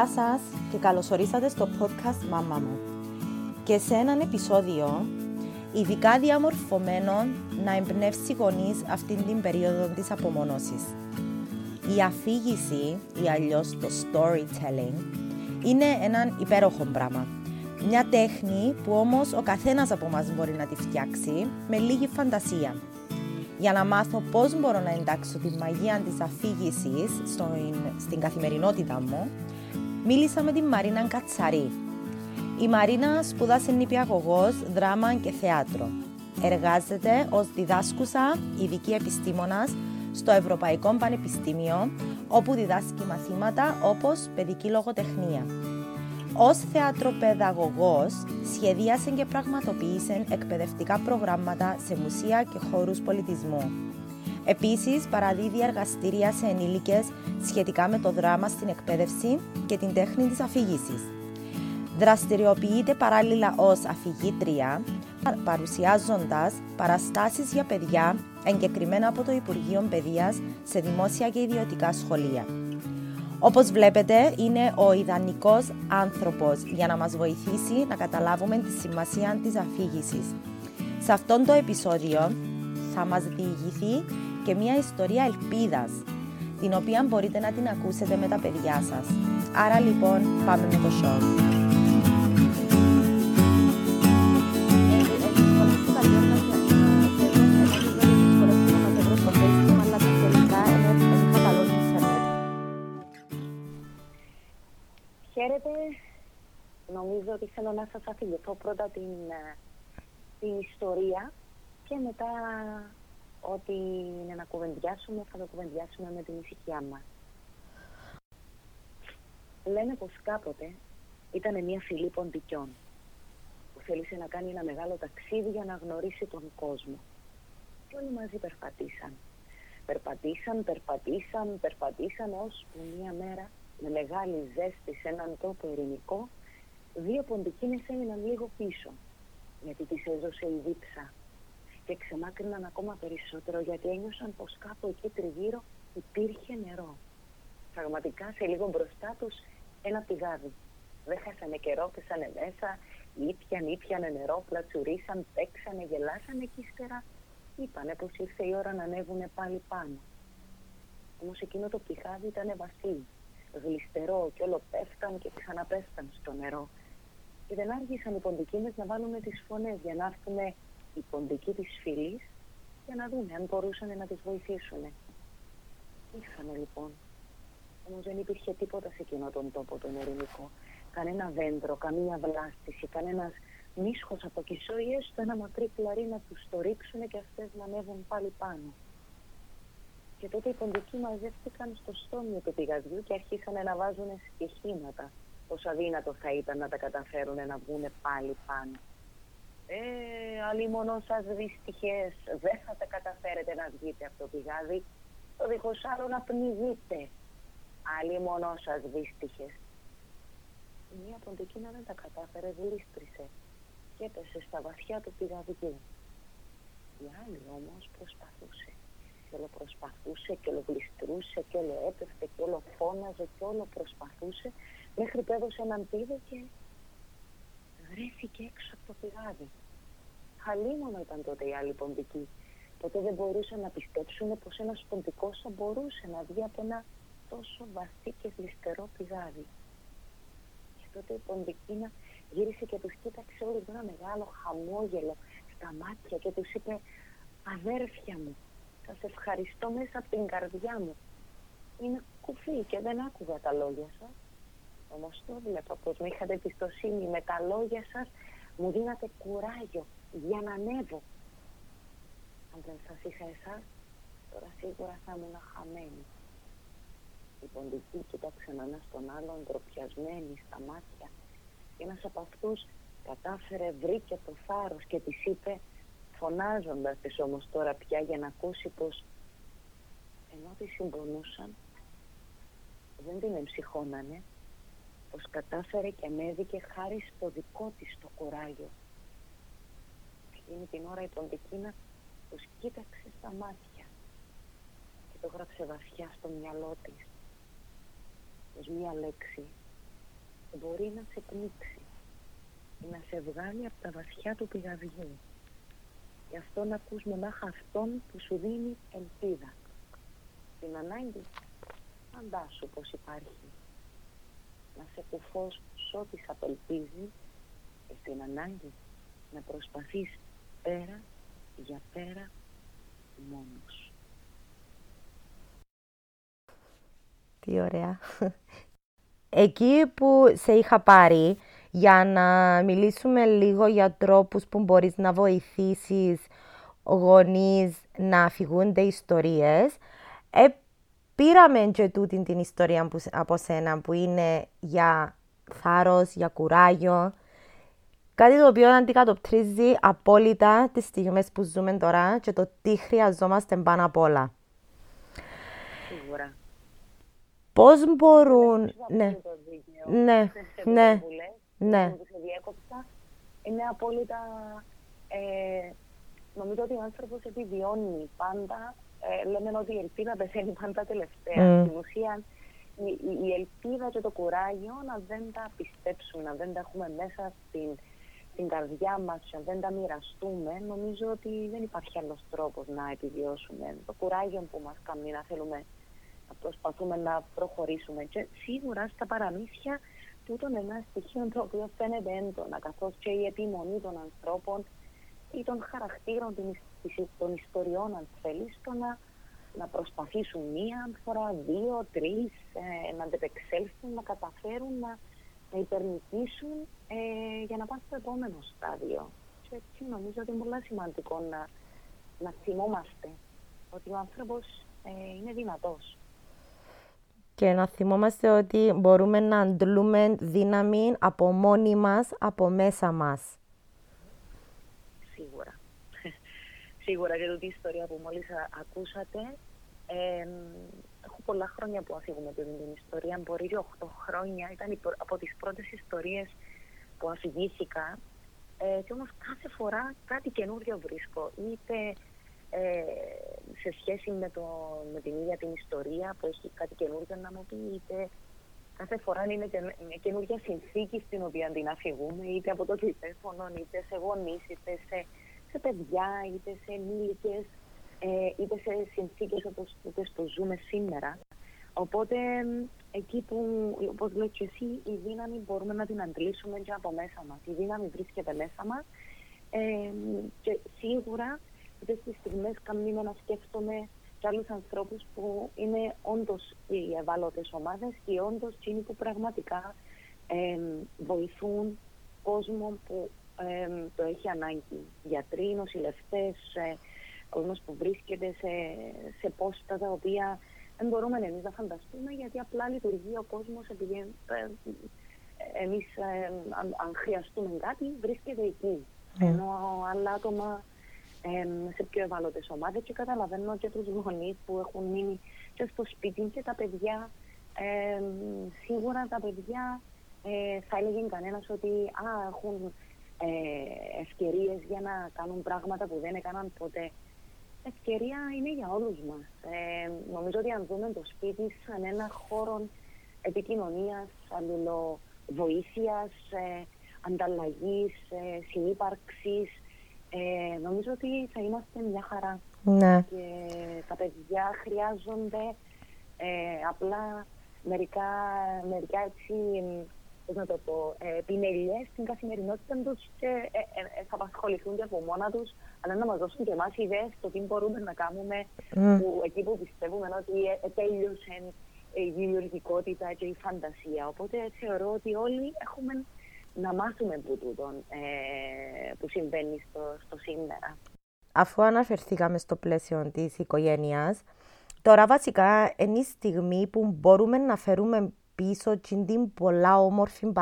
Γεια σας και καλώς ορίσατε στο podcast «Μάμα μου». Και σε έναν επεισόδιο ειδικά διαμορφωμένο να εμπνεύσει γονείς αυτήν την περίοδο της απομονώσης. Η αφήγηση ή αλλιώς το storytelling είναι έναν υπέροχο πράγμα. Μια τέχνη που όμως ο καθένας από μας μπορεί να τη φτιάξει με λίγη φαντασία. Για να μάθω πώς μπορώ να εντάξω τη μαγεία της αφήγησης στην καθημερινότητα μου, μίλησα με την Μαρίνα Κατσαρή. Η Μαρίνα σπουδάσε νηπιαγωγός, δράμα και θέατρο. Εργάζεται ως διδάσκουσα ειδική επιστήμονας στο Ευρωπαϊκό Πανεπιστήμιο, όπου διδάσκει μαθήματα όπως παιδική λογοτεχνία. Ως θεατροπαιδαγωγός σχεδίασε και πραγματοποίησε εκπαιδευτικά προγράμματα σε μουσεία και χώρους πολιτισμού. Επίσης, παραδίδει εργαστήρια σε ενήλικες σχετικά με το δράμα στην εκπαίδευση και την τέχνη της αφήγησης. Δραστηριοποιείται παράλληλα ως αφηγήτρια, παρουσιάζοντας παραστάσεις για παιδιά εγκεκριμένα από το Υπουργείο Παιδείας σε δημόσια και ιδιωτικά σχολεία. Όπως βλέπετε, είναι ο ιδανικός άνθρωπος για να μας βοηθήσει να καταλάβουμε τη σημασία της αφήγησης. Σε αυτόν το επεισόδιο θα μας διηγηθεί και μια ιστορία ελπίδας, την οποία μπορείτε να την ακούσετε με τα παιδιά σας. Άρα λοιπόν, πάμε με το show. Χαίρετε. Νομίζω ότι θέλω να σας αφηγηθώ πρώτα την, ε, την ιστορία και μετά ό,τι είναι να κουβεντιάσουμε θα το κουβεντιάσουμε με την ησυχία μας. Λένε πως κάποτε ήταν μια φυλή ποντικιών που θέλησε να κάνει ένα μεγάλο ταξίδι για να γνωρίσει τον κόσμο. Και όλοι μαζί περπατήσαν. Περπατήσαν, περπατήσαν, περπατήσαν ώσπου μια μέρα με μεγάλη ζέστη σε έναν τόπο ειρηνικό, δύο ποντικίνες έμειναν λίγο πίσω, γιατί τις έδωσε η δίψα και ξεμάκρυναν ακόμα περισσότερο γιατί ένιωσαν πως κάπου εκεί τριγύρω υπήρχε νερό. Πραγματικά σε λίγο μπροστά τους ένα πηγάδι. Δεν χάσανε καιρό, πέσανε μέσα, ήπιαν, ήπιανε νερό, πλατσουρίσαν, παίξανε, γελάσανε και ύστερα είπανε πως ήρθε η ώρα να ανέβουνε πάλι πάνω. Όμως εκείνο το πηγάδι ήταν βασίλειο γλιστερό και όλο πέφταν και ξαναπέφταν στο νερό. Και δεν άργησαν οι ποντικίνες να βάλουν τις φωνές για να έρθουν οι ποντικοί της φυλής για να δουν αν μπορούσαν να τις βοηθήσουν. Ήρθανε λοιπόν. Όμως δεν υπήρχε τίποτα σε εκείνο τον τόπο τον ειρηνικό. Κανένα δέντρο, καμία βλάστηση, κανένας μίσχος από κισό ή έστω ένα μακρύ κλαρί να τους το ρίξουν και αυτές να ανέβουν πάλι πάνω. Και τότε οι ποντικοί μαζεύτηκαν στο στόμιο του πηγαδιού και αρχίσαν να βάζουν στοιχήματα. Πόσο αδύνατο θα ήταν να τα καταφέρουν να βγουν πάλι πάνω. Ε, άλλοι μόνο σας δυστυχές, δεν θα τα καταφέρετε να βγείτε από το πηγάδι. Το δίχως άλλο να πνιγείτε. Άλλοι μόνο σας δυστυχές. Μία ποντικίνα δεν τα κατάφερε, γλίστρισε και έπεσε στα βαθιά του πηγαδιού. Η άλλη όμως προσπαθούσε και όλο προσπαθούσε και όλο γλιστρούσε και όλο έπεφτε και όλο φώναζε και όλο προσπαθούσε μέχρι που έδωσε έναν πίδο και βρέθηκε έξω από το πηγάδι. Χαλίμονο ήταν τότε οι άλλοι ποντικοί. Ποτέ δεν μπορούσαν να πιστέψουν πως ένας ποντικός θα μπορούσε να βγει από ένα τόσο βαθύ και γλιστερό πηγάδι. Και τότε η ποντικίνα γύρισε και τους κοίταξε όλους με ένα μεγάλο χαμόγελο στα μάτια και τους είπε «Αδέρφια μου, σας ευχαριστώ μέσα από την καρδιά μου. Είναι κουφή και δεν άκουγα τα λόγια σας. Όμως το βλέπω πως με είχατε εμπιστοσύνη με τα λόγια σας μου δίνατε κουράγιο για να ανέβω. Αν δεν σας είχα εσάς, τώρα σίγουρα θα ήμουν χαμένη. Οι ποντικοί κοίταξαν ένα στον άλλον ντροπιασμένοι στα μάτια. Και ένας από αυτούς κατάφερε, βρήκε το θάρρος και της είπε φωνάζοντας της όμως τώρα πια για να ακούσει πως ενώ τη συμπονούσαν δεν την εμψυχώνανε πως κατάφερε και ανέβηκε χάρη στο δικό της το κουράγιο. Εκείνη την ώρα η Ποντικίνα πως κοίταξε στα μάτια και το γράψε βαθιά στο μυαλό της πως μία λέξη μπορεί να σε πνίξει, να σε βγάλει από τα βαθιά του πηγαδιού. Γι' αυτό να ακούς μονάχα αυτόν που σου δίνει ελπίδα. Την ανάγκη, φαντάσου πως υπάρχει. Να σε κουφός σ' ό,τι σ' απελπίζει και στην ανάγκη να προσπαθείς πέρα για πέρα μόνος. Τι ωραία. Εκεί που σε είχα πάρει για να μιλήσουμε λίγο για τρόπους που μπορείς να βοηθήσεις γονείς να αφηγούνται ιστορίες, ε, πήραμε και τούτη την ιστορία που, από σένα που είναι για θάρρος, για κουράγιο, Κάτι το οποίο αντικατοπτρίζει απόλυτα τις στιγμές που ζούμε τώρα και το τι χρειαζόμαστε πάνω απ' όλα. Σίγουρα. Πώς μπορούν... Ναι, ναι, ναι, ναι. Είναι απόλυτα... Ε, νομίζω ότι ο άνθρωπος επιβιώνει πάντα. Ε, λέμε ότι η ελπίδα πεθαίνει πάντα τελευταία. Mm. Στην ουσία, η, η, ελπίδα και το κουράγιο να δεν τα πιστέψουμε, να δεν τα έχουμε μέσα στην στην καρδιά μας και αν δεν τα μοιραστούμε, νομίζω ότι δεν υπάρχει άλλος τρόπος να επιβιώσουμε. Το κουράγιο που μας κάνει να θέλουμε να προσπαθούμε να προχωρήσουμε. Και σίγουρα στα παραμύθια τούτο είναι ένα στοιχείο το οποίο φαίνεται έντονα, καθώς και η επιμονή των ανθρώπων ή των χαρακτήρων των ιστοριών, αν θέλεις, στο να, να προσπαθήσουν μία φορά, δύο, τρεις, ε, να αντεπεξέλθουν, να καταφέρουν να να υπερνικήσουν ε, για να πάνε στο επόμενο στάδιο. Και έτσι νομίζω ότι είναι πολύ σημαντικό να, να θυμόμαστε ότι ο άνθρωπος ε, είναι δυνατός. Και να θυμόμαστε ότι μπορούμε να αντλούμε δύναμη από μόνοι μας, από μέσα μας. Σίγουρα. Σίγουρα και τούτη ιστορία που μόλις ακούσατε ε, έχω πολλά χρόνια που αφήγουμε την, την ιστορία. Μπορεί και 8 χρόνια. Ήταν από τις πρώτες ιστορίες που αφηγήθηκα. Ε, και όμως κάθε φορά κάτι καινούριο βρίσκω. Είτε ε, σε σχέση με, το, με την ίδια την ιστορία που έχει κάτι καινούριο να μου πει, είτε κάθε φορά είναι και μια καινούργια συνθήκη στην οποία την αφηγούμε, είτε από το τηλέφωνο, είτε σε γονείς, είτε σε, σε παιδιά, είτε σε ενήλικες ε, είτε σε συνθήκες όπως τις που ζούμε σήμερα. Οπότε εκεί που, όπως λέω και εσύ, η δύναμη μπορούμε να την αντλήσουμε και από μέσα μας. Η δύναμη βρίσκεται μέσα μας ε, και σίγουρα αυτές τις στιγμές καμνήμαι να σκέφτομαι και άλλους ανθρώπους που είναι όντως οι ευάλωτες ομάδες και όντως εκείνοι που πραγματικά ε, βοηθούν κόσμο που το έχει ανάγκη. Γιατροί, νοσηλευτές, ε, κόσμος που βρίσκεται σε, σε πόστα τα οποία δεν μπορούμε εμείς να φανταστούμε γιατί απλά λειτουργεί ο κόσμος επειδή ε, εμείς ε, αν, αν, χρειαστούμε κάτι βρίσκεται εκεί. Mm. Ενώ άλλα άτομα ε, σε πιο ευάλωτες ομάδες και καταλαβαίνω και τους γονείς που έχουν μείνει και στο σπίτι και τα παιδιά. Ε, σίγουρα τα παιδιά ε, θα έλεγε κανένας ότι α, έχουν ε, ευκαιρίες για να κάνουν πράγματα που δεν έκαναν ποτέ ευκαιρία είναι για όλους μας. Ε, νομίζω ότι αν δούμε το σπίτι σαν ένα χώρο επικοινωνίας, αλληλοβοήθειας, ε, ανταλλαγής, ε, συνύπαρξης, ε, νομίζω ότι θα είμαστε μια χαρά. Ναι. Και τα παιδιά χρειάζονται ε, απλά μερικά, μερικά έτσι πώς να το πω, ε, πινελιές στην καθημερινότητα τους και ε, ε, ε, θα απασχοληθούν και από μόνα τους, αλλά να μας δώσουν και εμάς ιδέες το τι μπορούμε να κάνουμε mm. που, εκεί που πιστεύουμε ότι ε, τέλειωσε η δημιουργικότητα και η φαντασία. Οπότε θεωρώ ότι όλοι έχουμε να μάθουμε από τούτο ε, που συμβαίνει στο, στο σήμερα. Αφού αναφερθήκαμε στο πλαίσιο της οικογένειας, τώρα βασικά είναι η στιγμή που μπορούμε να φέρουμε πίσω την πολλά όμορφη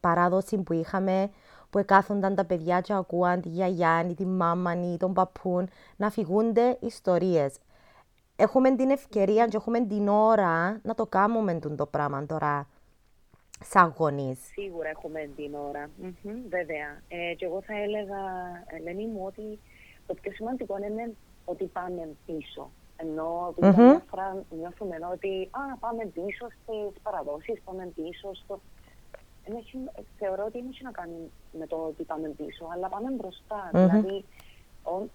παράδοση που είχαμε που εκάθονταν τα παιδιά και ακούαν τη γιαγιά ή τη μάμα ή τον παππούν να φυγούνται ιστορίες. Έχουμε την ευκαιρία και έχουμε την ώρα να το κάνουμε το πράγμα τώρα σαν γονείς. Σίγουρα έχουμε την ώρα, βέβαια. Ε, και εγώ θα έλεγα, Ελένη μου, ότι το πιο σημαντικό είναι ότι πάμε πίσω. Ενώ mm-hmm. μια φορά νιώθουμε ότι α, πάμε πίσω στις παραδόσεις, πάμε πίσω στο... θεωρώ ότι δεν έχει να κάνει με το ότι πάμε πίσω, αλλά πάμε μπροστά. Δηλαδή,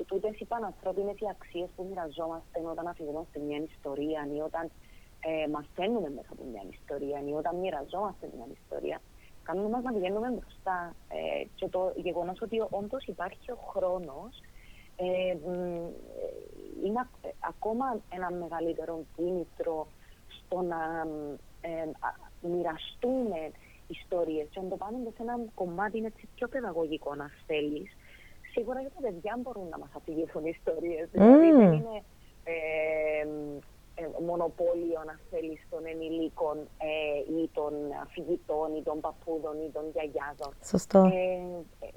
τούτες οι πανανθρώπινες οι αξίες που μοιραζόμαστε όταν αφηγούμαστε μια ιστορία ή όταν ε, μαθαίνουμε μέσα από μια ιστορία ή όταν μοιραζόμαστε μια ιστορία, κάνουν μας να πηγαίνουμε μπροστά. Ε, και το γεγονός ότι όντως υπάρχει ο χρόνος ε, είναι ακόμα ένα μεγαλύτερο κίνητρο στο να ε, μοιραστούμε ιστορίες και να το πάμε σε ένα κομμάτι έτσι πιο παιδαγωγικό να θέλεις. Σίγουρα για τα παιδιά μπορούν να μας αφηγηθούν ιστορίες. Δηλαδή δεν είναι ε, ε, μονοπόλιο, να θέλεις, των ενηλίκων ε, ή των αφηγητών ή των παππούδων ή των γιαγιάδων. Σωστό. Ε, ε,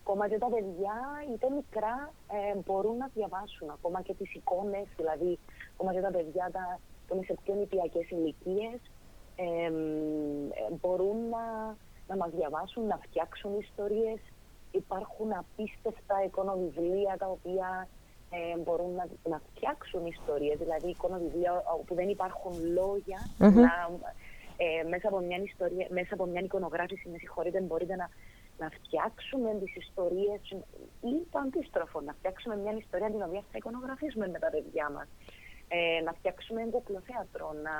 ακόμα και τα παιδιά, είτε μικρά, ε, μπορούν να διαβάσουν. Ακόμα και τις εικόνες, δηλαδή, ακόμα και τα παιδιά τα, που είναι σε πιο νηπιακές ηλικίες, μπορούν να, να μας διαβάσουν, να φτιάξουν ιστορίες. Υπάρχουν απίστευτα εικονοβιβλία τα οποία ε, μπορούν να, να φτιάξουν ιστορίες, δηλαδή εικονοβιβλία όπου δεν υπάρχουν να, ε, μέσα, από μια ιστορία, μέσα από μια εικονογράφηση, με συγχωρείτε, μπορείτε να, να φτιάξουμε τις ιστορίες ή το αντίστροφο, να φτιάξουμε μια ιστορία την οποία θα εικονογραφήσουμε με τα παιδιά μας. Ε, να φτιάξουμε εγκοκλοθέατρο, να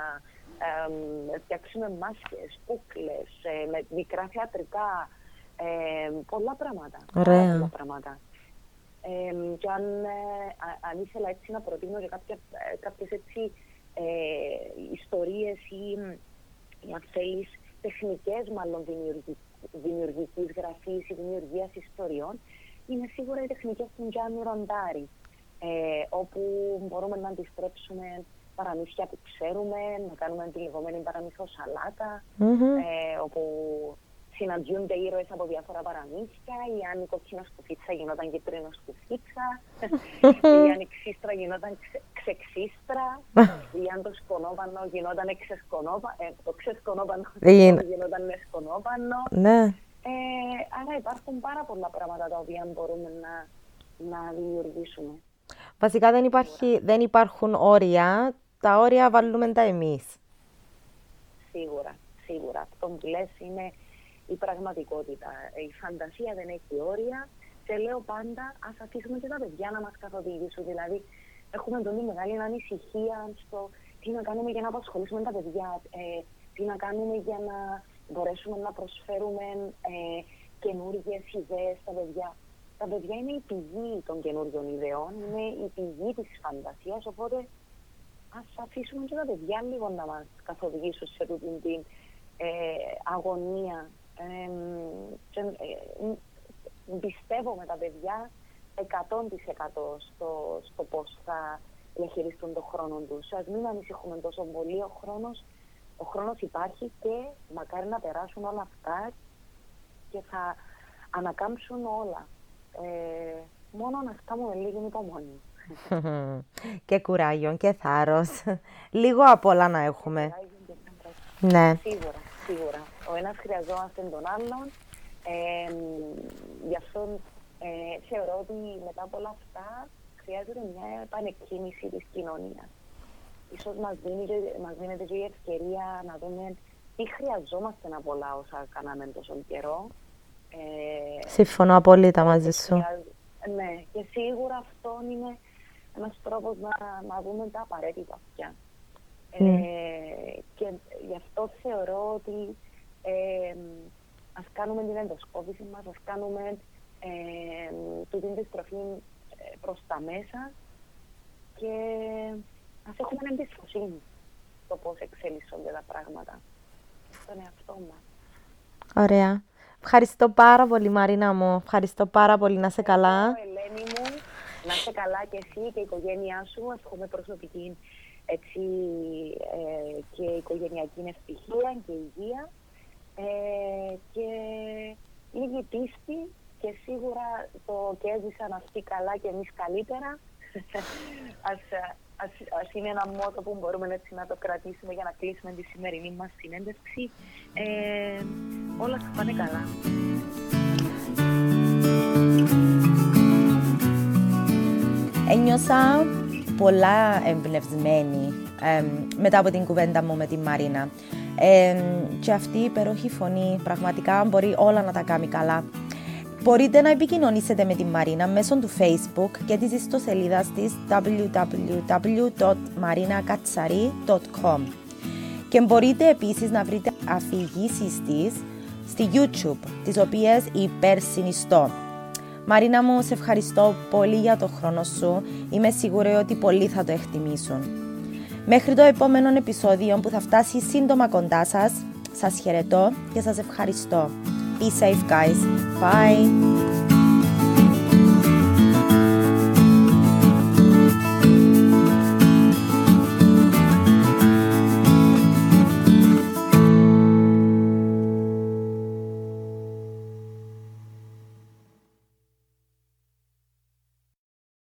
ε, φτιάξουμε μάσκες, κούκλες, ε, με μικρά θεατρικά, ε, πολλά πράγματα. Ωραία. Πολλά πράγματα. Ε, και αν, ε, αν ήθελα έτσι να προτείνω για κάποια, ε, κάποιες έτσι ε, ιστορίες ή, ή αν θέλεις τεχνικές μάλλον δημιουργικής, δημιουργικής γραφής ή δημιουργίας ιστοριών είναι σίγουρα οι τεχνικές του Τζάνι Ροντάρι ε, όπου μπορούμε να αντιστρέψουμε παραμύθια που ξέρουμε, να κάνουμε τη λεγόμενη παραμύθο ε, όπου συναντιούνται ήρωες από διάφορα παραμύθια, η Άννη κόκκινα σκουφίτσα γινόταν κίτρινο σκουφίτσα, η Άννη ξύστρα γινόταν ξε, ξεξίστρα, η Άννη το σκονόπανο γινόταν εξεσκονόπανο, ε, το ξεσκονόπανο γινόταν εσκονόπανο. Ναι. Ε, άρα υπάρχουν πάρα πολλά πράγματα τα οποία μπορούμε να, να δημιουργήσουμε. Βασικά δεν, υπάρχει, δεν υπάρχουν όρια, τα όρια βάλουμε τα εμείς. Σίγουρα, σίγουρα. Αυτό που λες είναι η πραγματικότητα. Η φαντασία δεν έχει όρια και λέω πάντα ας αφήσουμε και τα παιδιά να μας καθοδηγήσουν. Δηλαδή έχουμε πολύ μεγάλη ανησυχία στο τι να κάνουμε για να απασχολήσουμε τα παιδιά, ε, τι να κάνουμε για να μπορέσουμε να προσφέρουμε ε, καινούργιες ιδέες στα παιδιά. Τα παιδιά είναι η πηγή των καινούργιων ιδεών, είναι η πηγή της φαντασίας, οπότε ας αφήσουμε και τα παιδιά λίγο να μας καθοδηγήσουν σε αυτή την ε, αγωνία ε, πιστεύω με τα παιδιά 100% στο, στο πώς θα διαχειριστούν τον χρόνο τους. Ας μην ανησυχούμε τόσο πολύ, ο χρόνος, ο χρόνος υπάρχει και μακάρι να περάσουν όλα αυτά και θα ανακάμψουν όλα. Ε, μόνο να φτάνουμε λίγο υπομονή. και κουράγιο και θάρρος. Λίγο απ' όλα να έχουμε. Ναι. Σίγουρα, σίγουρα. Ο ένας χρειαζόμαστε τον άλλον. Ε, γι' αυτό ε, θεωρώ ότι μετά από όλα αυτά χρειάζεται μια επανεκκίνηση της κοινωνίας. Ίσως μας, δίνει, μας δίνεται και η ευκαιρία να δούμε τι χρειαζόμαστε από όλα όσα κάναμε τόσο καιρό. Ε, Συμφωνώ απόλυτα μαζί σου. Ναι, και σίγουρα αυτό είναι ένας τρόπος να, να δούμε τα απαραίτητα πια. Mm. Ε, και γι' αυτό θεωρώ ότι ε, ας κάνουμε την ενδοσκόπηση μας, ας κάνουμε ε, τούτη τη στροφή ε, προς τα μέσα και ας έχουμε εμπιστοσύνη στο πώς εξελίσσονται τα πράγματα στον εαυτό μας. Ωραία. Ευχαριστώ πάρα πολύ Μαρίνα μου. Ευχαριστώ πάρα πολύ. Να είσαι καλά. Ελένη μου, να είσαι καλά και εσύ και η οικογένειά σου. Έχουμε προσωπική έτσι, ε, και οικογενειακή ευτυχία και υγεία ε, και λίγη πίστη και σίγουρα το και έζησαν αυτοί καλά και εμείς καλύτερα. ας, ας, ας, είναι ένα μότο που μπορούμε έτσι να το κρατήσουμε για να κλείσουμε τη σημερινή μας συνέντευξη. Ε, όλα θα πάνε καλά. Ένιωσα πολλά εμπνευσμένη μετά από την κουβέντα μου με τη Μαρίνα. Ε, και αυτή η υπέροχη φωνή πραγματικά μπορεί όλα να τα κάνει καλά. Μπορείτε να επικοινωνήσετε με τη Μαρίνα μέσω του Facebook και της ιστοσελίδας της www.marinakatsari.com και μπορείτε επίσης να βρείτε αφηγήσεις της στη YouTube, τις οποίες υπερσυνιστώ. Μαρίνα μου, σε ευχαριστώ πολύ για το χρόνο σου. Είμαι σίγουρη ότι πολλοί θα το εκτιμήσουν. Μέχρι το επόμενο επεισόδιο που θα φτάσει σύντομα κοντά σας, σας χαιρετώ και σας ευχαριστώ. Be safe guys. Bye.